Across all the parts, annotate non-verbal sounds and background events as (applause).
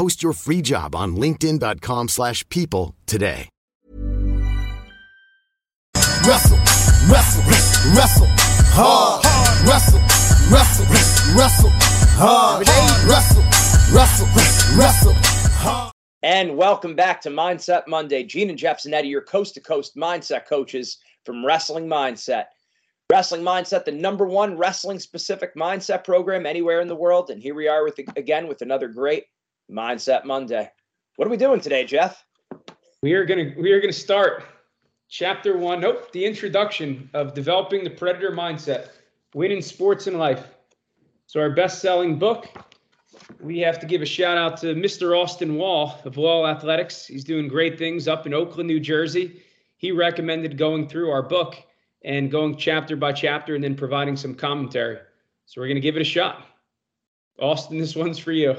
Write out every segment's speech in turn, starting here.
Post your free job on linkedin.com/people slash people today. Wrestle, wrestle, wrestle, hard. Wrestle, wrestle, wrestle, hard. Wrestle, wrestle, wrestle, hard. And welcome back to Mindset Monday. Gene and Jeff Zannetti, your coast to coast mindset coaches from Wrestling Mindset. Wrestling Mindset, the number one wrestling specific mindset program anywhere in the world. And here we are with again with another great Mindset Monday. What are we doing today, Jeff? We are gonna we are gonna start chapter one. Nope, the introduction of developing the predator mindset, winning sports and life. So our best-selling book. We have to give a shout out to Mr. Austin Wall of Wall Athletics. He's doing great things up in Oakland, New Jersey. He recommended going through our book and going chapter by chapter and then providing some commentary. So we're gonna give it a shot. Austin, this one's for you.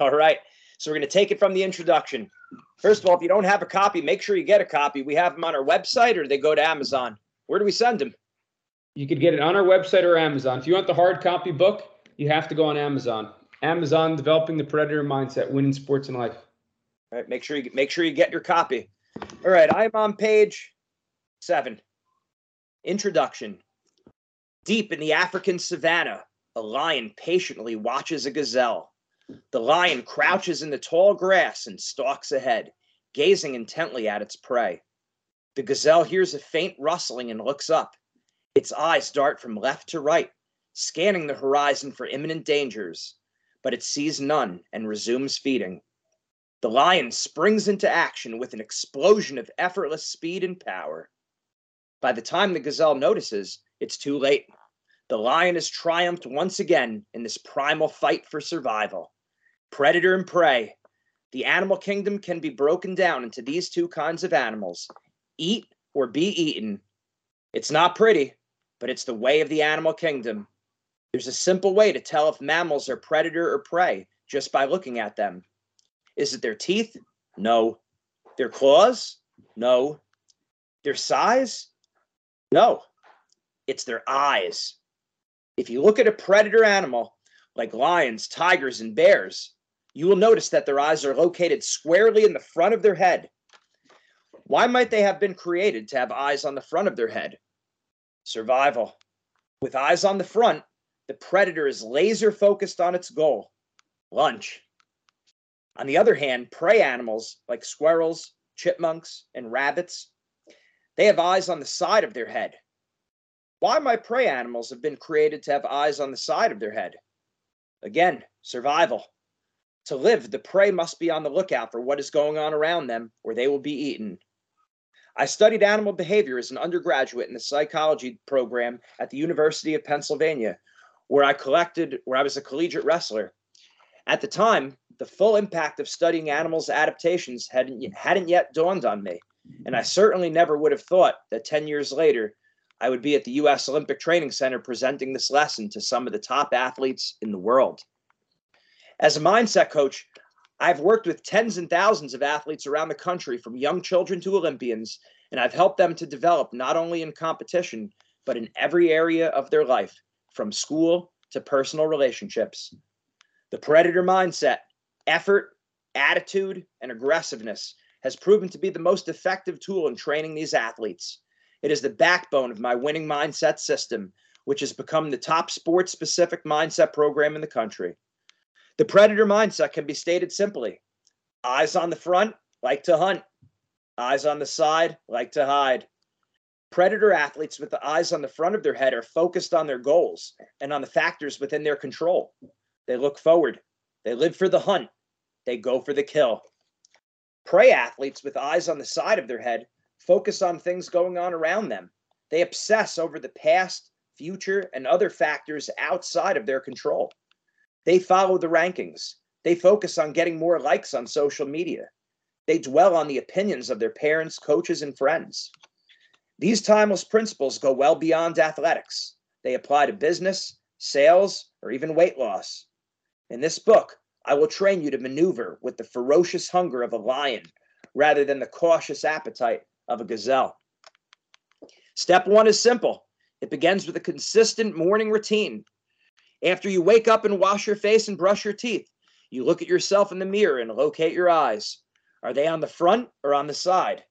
(laughs) All right. So we're going to take it from the introduction. First of all, if you don't have a copy, make sure you get a copy. We have them on our website or they go to Amazon. Where do we send them? You could get it on our website or Amazon. If you want the hard copy book, you have to go on Amazon. Amazon, developing the predator mindset, winning sports and life. All right, make sure you make sure you get your copy. All right, I'm on page 7. Introduction. Deep in the African savanna, a lion patiently watches a gazelle. The lion crouches in the tall grass and stalks ahead, gazing intently at its prey. The gazelle hears a faint rustling and looks up. Its eyes dart from left to right, scanning the horizon for imminent dangers, but it sees none and resumes feeding. The lion springs into action with an explosion of effortless speed and power. By the time the gazelle notices, it's too late. The lion has triumphed once again in this primal fight for survival. Predator and prey. The animal kingdom can be broken down into these two kinds of animals eat or be eaten. It's not pretty, but it's the way of the animal kingdom. There's a simple way to tell if mammals are predator or prey just by looking at them. Is it their teeth? No. Their claws? No. Their size? No. It's their eyes. If you look at a predator animal, like lions, tigers, and bears, you will notice that their eyes are located squarely in the front of their head. Why might they have been created to have eyes on the front of their head? Survival. With eyes on the front, the predator is laser focused on its goal lunch. On the other hand, prey animals like squirrels, chipmunks, and rabbits, they have eyes on the side of their head. Why might prey animals have been created to have eyes on the side of their head? Again, survival. To live, the prey must be on the lookout for what is going on around them, or they will be eaten. I studied animal behavior as an undergraduate in the psychology program at the University of Pennsylvania, where I collected, where I was a collegiate wrestler. At the time, the full impact of studying animals' adaptations hadn't, hadn't yet dawned on me, and I certainly never would have thought that 10 years later, I would be at the US Olympic Training Center presenting this lesson to some of the top athletes in the world. As a mindset coach, I've worked with tens and thousands of athletes around the country, from young children to Olympians, and I've helped them to develop not only in competition, but in every area of their life, from school to personal relationships. The predator mindset, effort, attitude, and aggressiveness has proven to be the most effective tool in training these athletes. It is the backbone of my winning mindset system, which has become the top sports specific mindset program in the country. The predator mindset can be stated simply eyes on the front, like to hunt, eyes on the side, like to hide. Predator athletes with the eyes on the front of their head are focused on their goals and on the factors within their control. They look forward, they live for the hunt, they go for the kill. Prey athletes with eyes on the side of their head focus on things going on around them. They obsess over the past, future, and other factors outside of their control. They follow the rankings. They focus on getting more likes on social media. They dwell on the opinions of their parents, coaches, and friends. These timeless principles go well beyond athletics. They apply to business, sales, or even weight loss. In this book, I will train you to maneuver with the ferocious hunger of a lion rather than the cautious appetite of a gazelle. Step one is simple it begins with a consistent morning routine. After you wake up and wash your face and brush your teeth, you look at yourself in the mirror and locate your eyes. Are they on the front or on the side?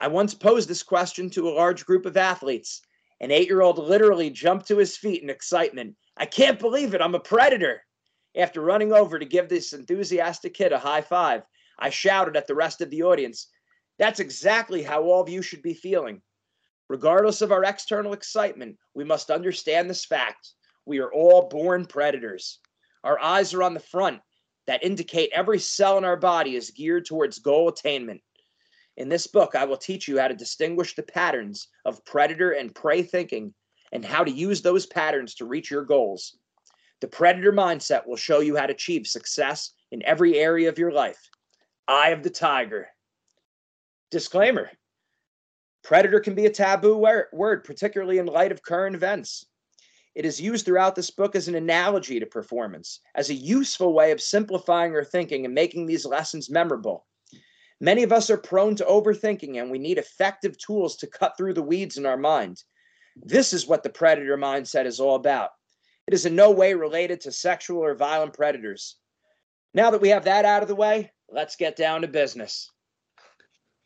I once posed this question to a large group of athletes. An eight year old literally jumped to his feet in excitement. I can't believe it. I'm a predator. After running over to give this enthusiastic kid a high five, I shouted at the rest of the audience, That's exactly how all of you should be feeling. Regardless of our external excitement, we must understand this fact. We are all born predators. Our eyes are on the front that indicate every cell in our body is geared towards goal attainment. In this book, I will teach you how to distinguish the patterns of predator and prey thinking and how to use those patterns to reach your goals. The predator mindset will show you how to achieve success in every area of your life. Eye of the tiger. Disclaimer Predator can be a taboo word, particularly in light of current events. It is used throughout this book as an analogy to performance, as a useful way of simplifying our thinking and making these lessons memorable. Many of us are prone to overthinking, and we need effective tools to cut through the weeds in our mind. This is what the predator mindset is all about. It is in no way related to sexual or violent predators. Now that we have that out of the way, let's get down to business.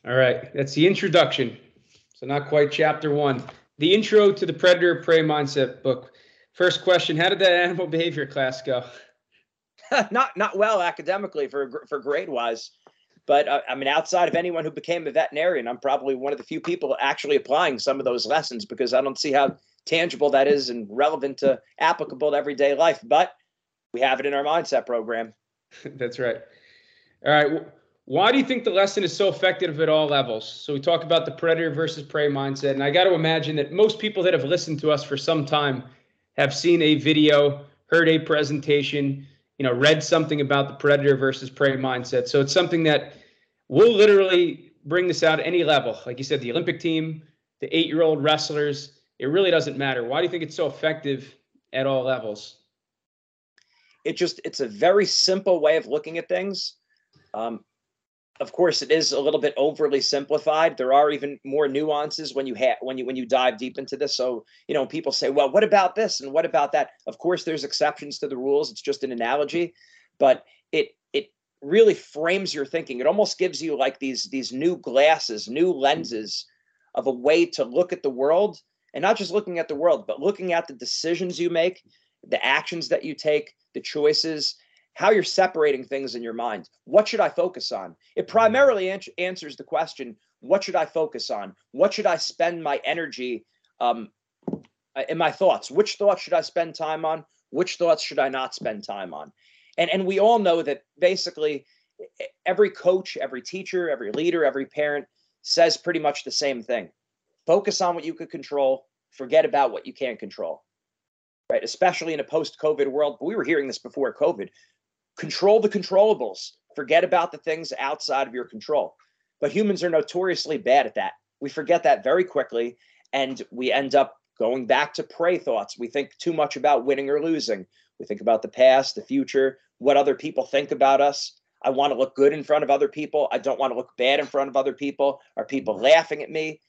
All right, that's the introduction. So not quite chapter one. The intro to the Predator Prey Mindset book. First question: How did that animal (laughs) behavior class go? (laughs) not not well academically for for grade wise, but uh, I mean outside of anyone who became a veterinarian, I'm probably one of the few people actually applying some of those lessons because I don't see how tangible that is and relevant to applicable to everyday life. But we have it in our mindset program. (laughs) That's right. All right. Why do you think the lesson is so effective at all levels? So we talk about the predator versus prey mindset, and I got to imagine that most people that have listened to us for some time have seen a video, heard a presentation, you know, read something about the predator versus prey mindset. So it's something that will literally bring this out at any level. Like you said, the Olympic team, the eight-year-old wrestlers, it really doesn't matter. Why do you think it's so effective at all levels? It just it's a very simple way of looking at things. Um, of course it is a little bit overly simplified. There are even more nuances when you have when you when you dive deep into this. So you know people say well what about this and what about that? Of course there's exceptions to the rules. It's just an analogy but it it really frames your thinking. It almost gives you like these these new glasses new lenses of a way to look at the world. And not just looking at the world but looking at the decisions you make the actions that you take the choices how you're separating things in your mind. What should I focus on? It primarily an- answers the question what should I focus on? What should I spend my energy um, uh, in my thoughts? Which thoughts should I spend time on? Which thoughts should I not spend time on? And, and we all know that basically every coach, every teacher, every leader, every parent says pretty much the same thing focus on what you could control, forget about what you can't control right? Especially in a post COVID world. But we were hearing this before COVID control the controllables. Forget about the things outside of your control. But humans are notoriously bad at that. We forget that very quickly. and we end up going back to prey thoughts. We think too much about winning or losing. We think about the past, the future, what other people think about us. I want to look good in front of other people. I don't want to look bad in front of other people. Are people laughing at me?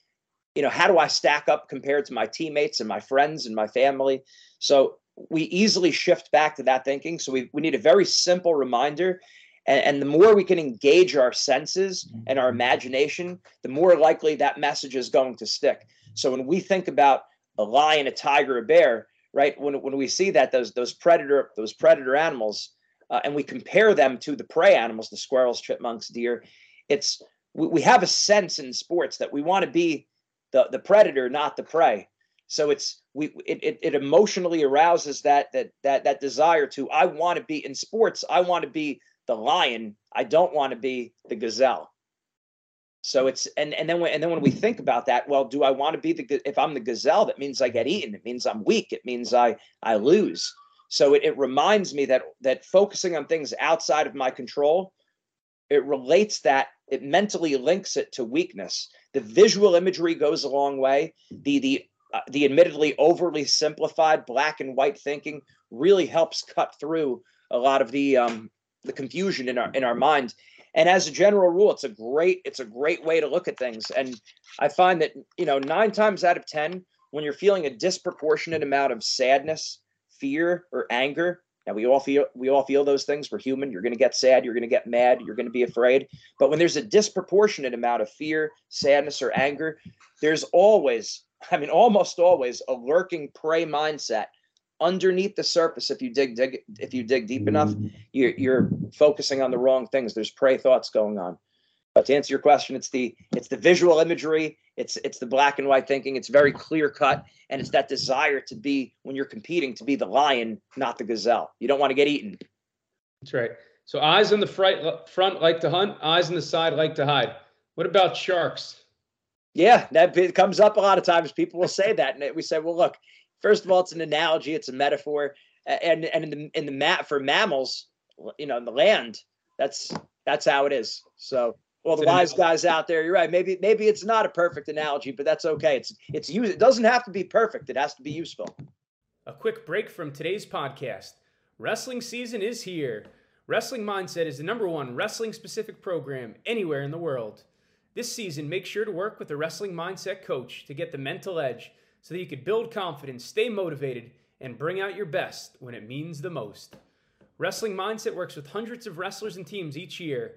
You know, how do I stack up compared to my teammates and my friends and my family? So we easily shift back to that thinking. So we, we need a very simple reminder. And, and the more we can engage our senses and our imagination, the more likely that message is going to stick. So when we think about a lion, a tiger, a bear, right? When, when we see that those those predator those predator animals, uh, and we compare them to the prey animals, the squirrels, chipmunks, deer, it's we, we have a sense in sports that we want to be the the predator, not the prey. So it's we it, it, it emotionally arouses that that that that desire to I want to be in sports. I want to be the lion. I don't want to be the gazelle. So it's and and then when and then when we think about that, well, do I want to be the if I'm the gazelle? That means I get eaten. It means I'm weak. It means I I lose. So it, it reminds me that that focusing on things outside of my control, it relates that it mentally links it to weakness. The visual imagery goes a long way. The the uh, the admittedly overly simplified black and white thinking really helps cut through a lot of the um, the confusion in our in our mind. And as a general rule, it's a great it's a great way to look at things. And I find that you know nine times out of ten, when you're feeling a disproportionate amount of sadness, fear, or anger, now we all feel we all feel those things. We're human. You're going to get sad. You're going to get mad. You're going to be afraid. But when there's a disproportionate amount of fear, sadness, or anger, there's always, (laughs) I mean, almost always, a lurking prey mindset underneath the surface. If you dig, dig if you dig deep enough, mm. you're, you're focusing on the wrong things. There's prey thoughts going on. But to answer your question, it's the it's the visual imagery, it's it's the black and white thinking, it's very clear cut, and it's that desire to be when you're competing to be the lion, not the gazelle. You don't want to get eaten. That's right. So eyes on the front front like to hunt, eyes on the side like to hide. What about sharks? Yeah, that comes up a lot of times. People will say that, and we say, well, look, first of all, it's an analogy, it's a metaphor, and and in the in the mat for mammals, you know, in the land, that's that's how it is. So well, the wise guys out there, you're right. Maybe maybe it's not a perfect analogy, but that's okay. It's it's use. It doesn't have to be perfect. It has to be useful. A quick break from today's podcast. Wrestling season is here. Wrestling Mindset is the number one wrestling specific program anywhere in the world. This season, make sure to work with a wrestling mindset coach to get the mental edge so that you can build confidence, stay motivated, and bring out your best when it means the most. Wrestling Mindset works with hundreds of wrestlers and teams each year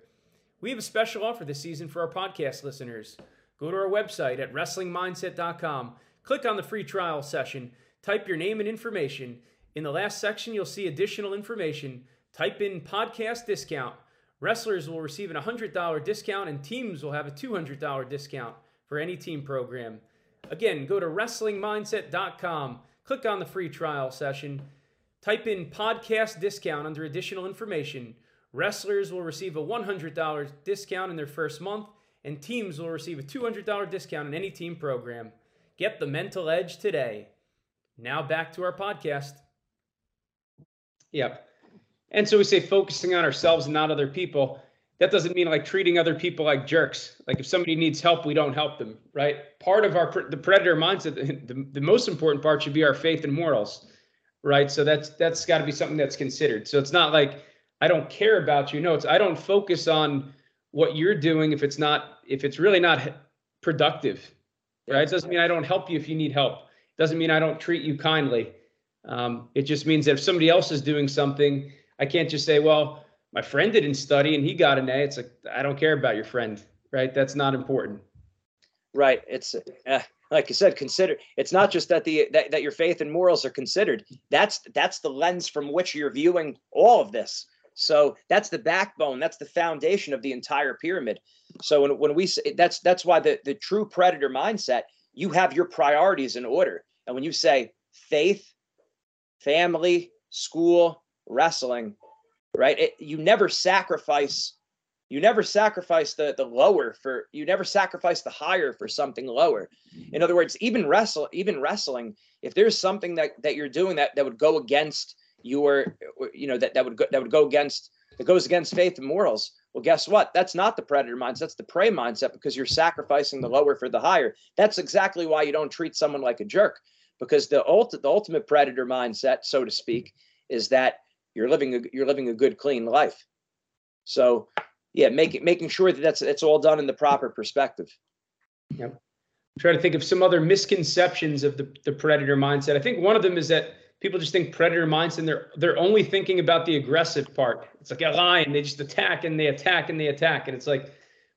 we have a special offer this season for our podcast listeners. Go to our website at wrestlingmindset.com, click on the free trial session, type your name and information. In the last section, you'll see additional information. Type in podcast discount. Wrestlers will receive a $100 discount, and teams will have a $200 discount for any team program. Again, go to wrestlingmindset.com, click on the free trial session, type in podcast discount under additional information. Wrestlers will receive a $100 discount in their first month, and teams will receive a $200 discount in any team program. Get the mental edge today. Now back to our podcast. Yep. And so we say focusing on ourselves and not other people. That doesn't mean like treating other people like jerks. Like if somebody needs help, we don't help them, right? Part of our the predator mindset, the, the most important part should be our faith and morals, right? So that's that's got to be something that's considered. So it's not like I don't care about you. No, it's I don't focus on what you're doing if it's not if it's really not productive. Right? It doesn't mean I don't help you if you need help. It doesn't mean I don't treat you kindly. Um, it just means that if somebody else is doing something, I can't just say, well, my friend didn't study and he got an A. It's like I don't care about your friend, right? That's not important. Right. It's uh, like you said, consider. It's not just that the that, that your faith and morals are considered. That's that's the lens from which you're viewing all of this. So that's the backbone, that's the foundation of the entire pyramid. So when, when we say that's that's why the, the true predator mindset, you have your priorities in order. And when you say faith, family, school, wrestling, right? It, you never sacrifice you never sacrifice the the lower for you never sacrifice the higher for something lower in other words even wrestle even wrestling if there's something that that you're doing that that would go against your you know that that would go, that would go against that goes against faith and morals Well, guess what? That's not the predator mindset. That's the prey mindset because you're sacrificing the lower for the higher. That's exactly why you don't treat someone like a jerk because the, ulti- the ultimate predator mindset, so to speak, is that you're living a, you're living a good, clean life. So, yeah, making making sure that that's it's all done in the proper perspective. Yep. I'm trying to think of some other misconceptions of the, the predator mindset. I think one of them is that people just think predator mindset and they're they're only thinking about the aggressive part. It's like a lion, they just attack and they attack and they attack. And it's like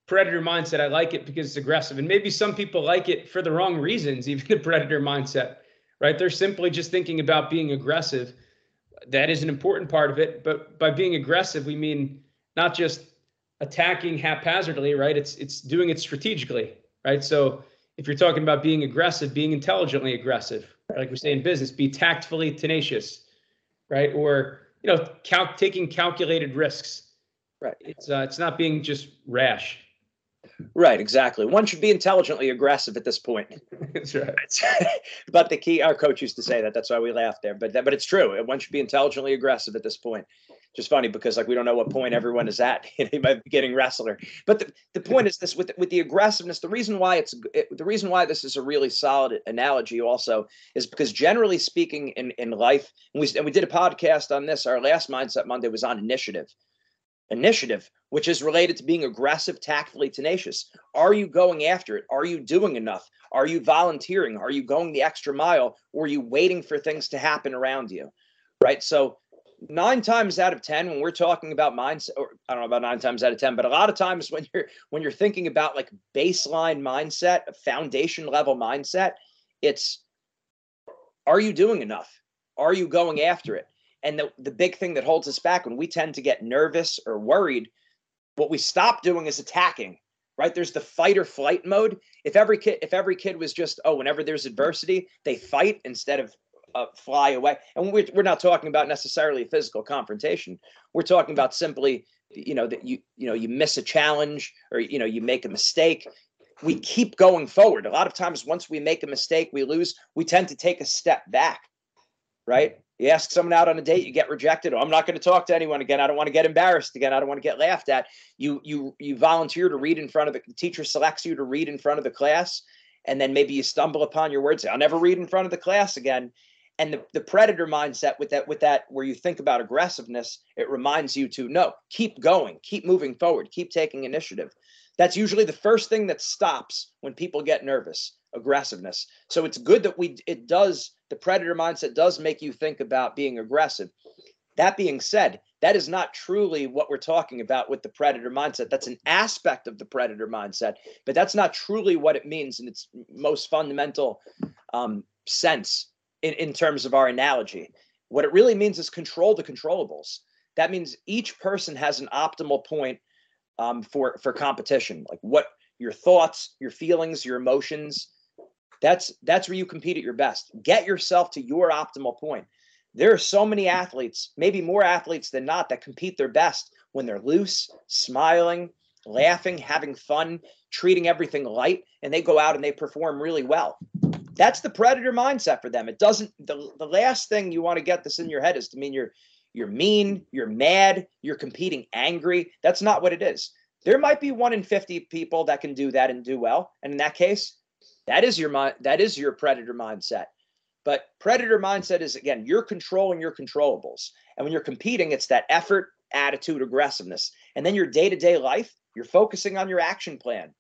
predator mindset. I like it because it's aggressive. And maybe some people like it for the wrong reasons, (laughs) even the predator mindset, right? They're simply just thinking about being aggressive. That is an important part of it. But by being aggressive, we mean not just attacking haphazardly, right? It's it's doing it strategically, right? So if you're talking about being aggressive, being intelligently aggressive, like we say in business, be tactfully tenacious, right? Or you know, cal- taking calculated risks. Right. It's uh, it's not being just rash. Right, exactly. One should be intelligently aggressive at this point. (laughs) That's right. (laughs) but the key, our coach used to say that. That's why we laughed there. But that, but it's true. One should be intelligently aggressive at this point. Just funny because like we don't know what point everyone is at. (laughs) he might be getting wrestler. But the, the point is this with with the aggressiveness. The reason why it's it, the reason why this is a really solid analogy also is because generally speaking in in life, and we and we did a podcast on this. Our last mindset Monday was on initiative initiative, which is related to being aggressive, tactfully tenacious. Are you going after it? Are you doing enough? Are you volunteering? Are you going the extra mile? Or are you waiting for things to happen around you? Right. So, nine times out of 10, when we're talking about mindset, or I don't know about nine times out of 10, but a lot of times when you're when you're thinking about like baseline mindset, foundation level mindset, it's are you doing enough? Are you going after it? And the, the big thing that holds us back when we tend to get nervous or worried, what we stop doing is attacking, right? There's the fight or flight mode. If every kid, if every kid was just, oh, whenever there's adversity, they fight instead of uh, fly away. And we're, we're not talking about necessarily physical confrontation. We're talking about simply, you know, that you, you know, you miss a challenge or, you know, you make a mistake. We keep going forward. A lot of times, once we make a mistake, we lose, we tend to take a step back, right? You ask someone out on a date, you get rejected. Oh, I'm not going to talk to anyone again. I don't want to get embarrassed again. I don't want to get laughed at. You you you volunteer to read in front of the, the teacher selects you to read in front of the class, and then maybe you stumble upon your words. I'll never read in front of the class again. And the, the predator mindset with that with that where you think about aggressiveness, it reminds you to no, keep going, keep moving forward, keep taking initiative. That's usually the first thing that stops when people get nervous aggressiveness. So it's good that we it does the predator mindset does make you think about being aggressive. That being said, that is not truly what we're talking about with the predator mindset. That's an aspect of the predator mindset, but that's not truly what it means in its most fundamental um, sense in, in terms of our analogy. What it really means is control the controllables. That means each person has an optimal point um, for for competition. Like what your thoughts, your feelings, your emotions, that's that's where you compete at your best. Get yourself to your optimal point. There are so many athletes, maybe more athletes than not, that compete their best when they're loose, smiling, laughing, having fun, treating everything light, and they go out and they perform really well. That's the predator mindset for them. It doesn't the, the last thing you want to get this in your head is to mean you're you're mean, you're mad, you're competing angry. That's not what it is. There might be one in 50 people that can do that and do well. And in that case, that is your mind. That is your predator mindset. But predator mindset is again, you're controlling your controllables. And when you're competing, it's that effort, attitude, aggressiveness. And then your day-to-day life, you're focusing on your action plan.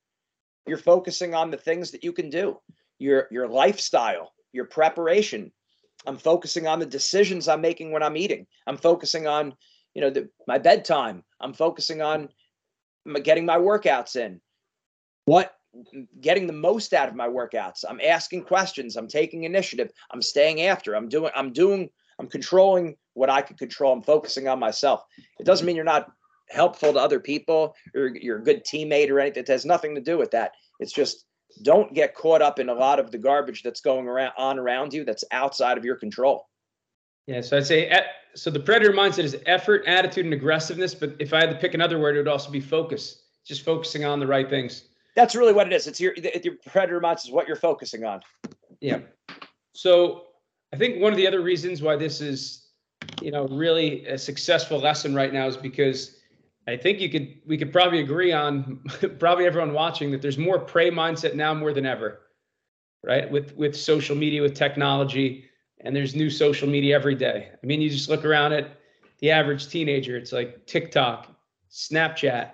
You're focusing on the things that you can do. Your your lifestyle, your preparation. I'm focusing on the decisions I'm making when I'm eating. I'm focusing on, you know, the, my bedtime. I'm focusing on getting my workouts in. What getting the most out of my workouts. I'm asking questions. I'm taking initiative. I'm staying after. I'm doing. I'm doing. I'm controlling what I can control. I'm focusing on myself. It doesn't mean you're not helpful to other people or you're a good teammate or anything. It has nothing to do with that. It's just don't get caught up in a lot of the garbage that's going around on around you that's outside of your control. Yeah, so I'd say so. The predator mindset is effort, attitude, and aggressiveness. But if I had to pick another word, it would also be focus. Just focusing on the right things. That's really what it is. It's your your predator mindset is what you're focusing on. Yeah. So I think one of the other reasons why this is, you know, really a successful lesson right now is because I think you could we could probably agree on (laughs) probably everyone watching that there's more prey mindset now more than ever. Right? With with social media, with technology, and there's new social media every day. I mean, you just look around at the average teenager, it's like TikTok, Snapchat,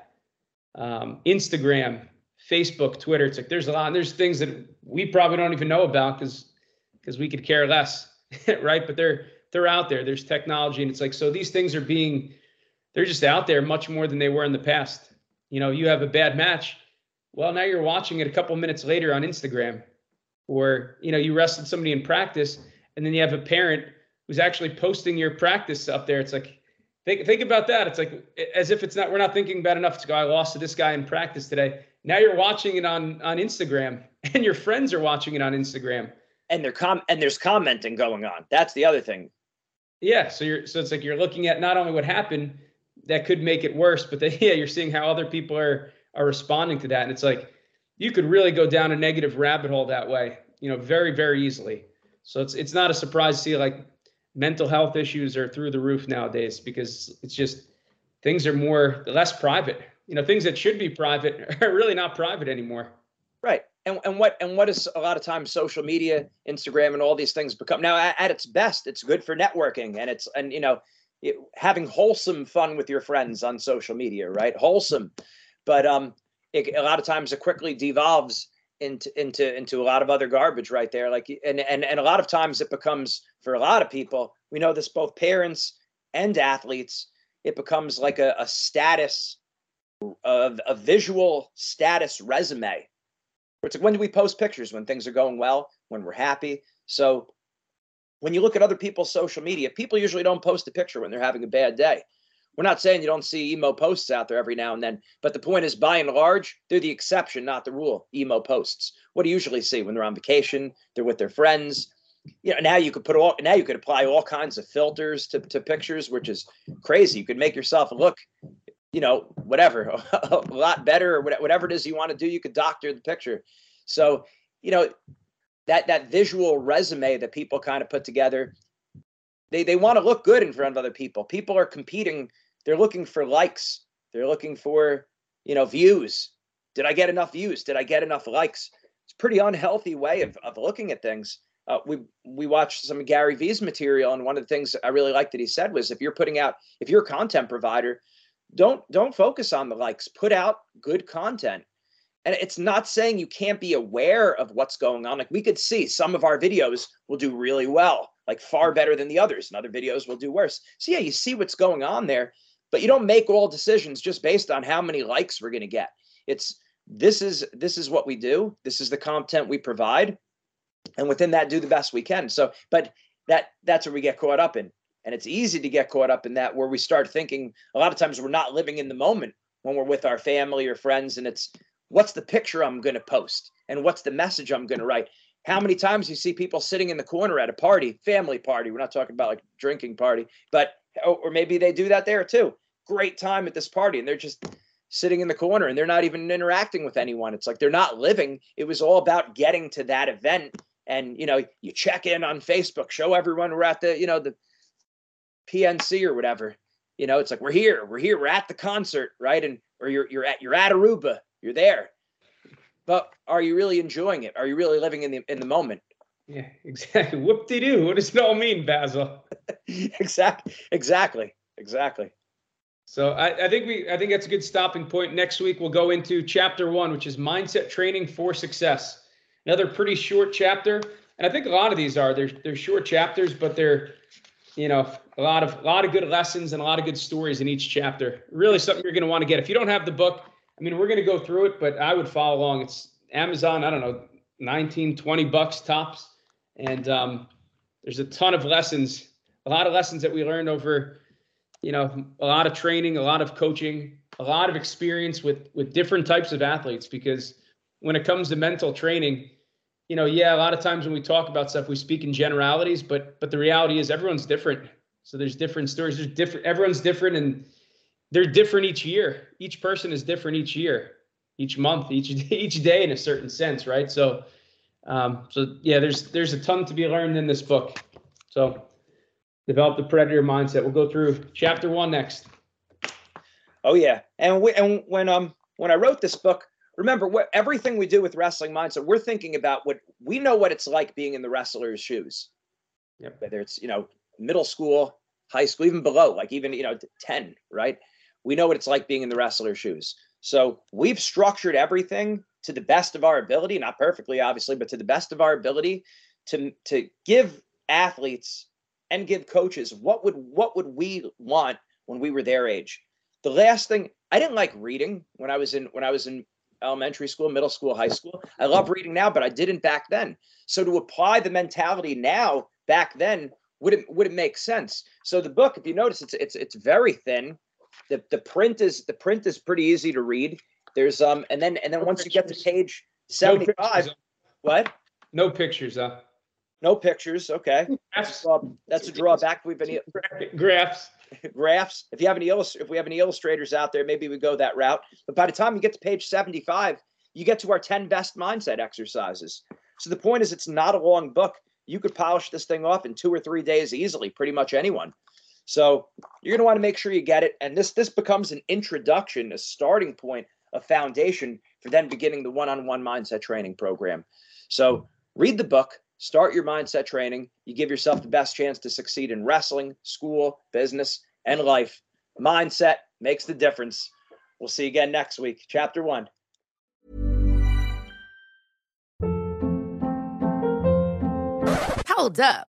um, Instagram, Facebook, Twitter. It's like there's a lot. There's things that we probably don't even know about because because we could care less, (laughs) right? But they're they're out there. There's technology, and it's like so these things are being they're just out there much more than they were in the past. You know, you have a bad match. Well, now you're watching it a couple minutes later on Instagram, or you know, you wrestled somebody in practice, and then you have a parent who's actually posting your practice up there. It's like, think think about that. It's like as if it's not we're not thinking about enough. It's go, oh, I lost to this guy in practice today. Now you're watching it on on Instagram, (laughs) and your friends are watching it on Instagram. And they're com and there's commenting going on. That's the other thing. Yeah, so you're so it's like you're looking at not only what happened that could make it worse, but then (laughs) yeah, you're seeing how other people are are responding to that, and it's like you could really go down a negative rabbit hole that way, you know, very very easily. So it's it's not a surprise to see like mental health issues are through the roof nowadays because it's just things are more less private. You know, things that should be private (laughs) are really not private anymore. Right. And, and what and what is a lot of times social media, Instagram, and all these things become now at, at its best, it's good for networking and it's and you know it, having wholesome fun with your friends on social media, right? Wholesome, but um, it, a lot of times it quickly devolves into into into a lot of other garbage right there. Like and and and a lot of times it becomes for a lot of people. We know this both parents and athletes. It becomes like a, a status, a, a visual status resume it's like when do we post pictures? When things are going well, when we're happy. So when you look at other people's social media, people usually don't post a picture when they're having a bad day. We're not saying you don't see emo posts out there every now and then, but the point is, by and large, they're the exception, not the rule. Emo posts. What do you usually see when they're on vacation? They're with their friends. You know, now you could put all now you could apply all kinds of filters to, to pictures, which is crazy. You could make yourself look you know, whatever, (laughs) a lot better or whatever it is you want to do, you could doctor the picture. So, you know, that that visual resume that people kind of put together, they they want to look good in front of other people. People are competing, they're looking for likes, they're looking for, you know, views. Did I get enough views? Did I get enough likes? It's a pretty unhealthy way of, of looking at things. Uh, we we watched some Gary Vee's material, and one of the things I really liked that he said was if you're putting out, if you're a content provider, don't don't focus on the likes. Put out good content. And it's not saying you can't be aware of what's going on. Like we could see some of our videos will do really well like far better than the others and other videos will do worse. So yeah you see what's going on there but you don't make all decisions just based on how many likes we're going to get. It's this is this is what we do. This is the content we provide. And within that do the best we can. So but that that's where we get caught up in and it's easy to get caught up in that where we start thinking a lot of times we're not living in the moment when we're with our family or friends. And it's what's the picture I'm going to post and what's the message I'm going to write. How many times you see people sitting in the corner at a party, family party? We're not talking about like drinking party, but oh, or maybe they do that there too. Great time at this party, and they're just sitting in the corner and they're not even interacting with anyone. It's like they're not living. It was all about getting to that event. And you know, you check in on Facebook, show everyone we're at the, you know, the PNC or whatever. You know, it's like we're here, we're here, we're at the concert, right? And or you're you're at you're at Aruba, you're there. But are you really enjoying it? Are you really living in the in the moment? Yeah, (laughs) exactly. Whoop de doo. What does it all mean, Basil? (laughs) exactly, exactly, exactly. So I, I, think we I think that's a good stopping point. Next week we'll go into chapter one, which is mindset training for success. Another pretty short chapter, and I think a lot of these are they're they're short chapters, but they're you know a lot of a lot of good lessons and a lot of good stories in each chapter. Really something you're going to want to get. If you don't have the book i mean we're going to go through it but i would follow along. It's amazon i don't know 19 20 bucks tops. And um, there's a ton of lessons a lot of lessons that we learned over you know a lot of training a lot of coaching a lot of experience with with different types of athletes because when it comes to mental training you know, yeah, a lot of times when we talk about stuff, we speak in generalities, but but the reality is everyone's different. So there's different stories. There's different. Everyone's different, and they're different each year. Each person is different each year, each month, each (laughs) each day in a certain sense, right? So, um, so yeah, there's there's a ton to be learned in this book. So, develop the predator mindset. We'll go through chapter one next. Oh yeah, and we, and when um when I wrote this book, remember what everything we do with wrestling mindset, we're thinking about what we know what it's like being in the wrestler's shoes. Yep. Whether it's you know middle school, high school, even below, like even you know ten, right? We know what it's like being in the wrestler's shoes. So we've structured everything to the best of our ability, not perfectly, obviously, but to the best of our ability to to give athletes and give coaches what would what would we want when we were their age. The last thing I didn't like reading when I was in when I was in elementary school, middle school, high school. I love reading now, but I didn't back then. So to apply the mentality now back then would it would it make sense? So the book, if you notice, it's it's it's very thin. The the print is the print is pretty easy to read. There's um and then and then No once you get to pictures. page No pictures, 75, what? No pictures, huh? No pictures. Okay. Graphs. Well, that's a drawback. We've been Graphs. Graphs. If you have any illust- if we have any illustrators out there, maybe we go that route. But by the time you get to page 75, you get to our 10 best mindset exercises. So the point is it's not a long book. You could polish this thing off in 2 or 3 days easily, pretty much anyone. So you're going to want to make sure you get it and this this becomes an introduction, a starting point, a foundation for then beginning the one-on-one mindset training program. So read the book, start your mindset training. You give yourself the best chance to succeed in wrestling, school, business, and life. Mindset makes the difference. We'll see you again next week. Chapter one. Hold up.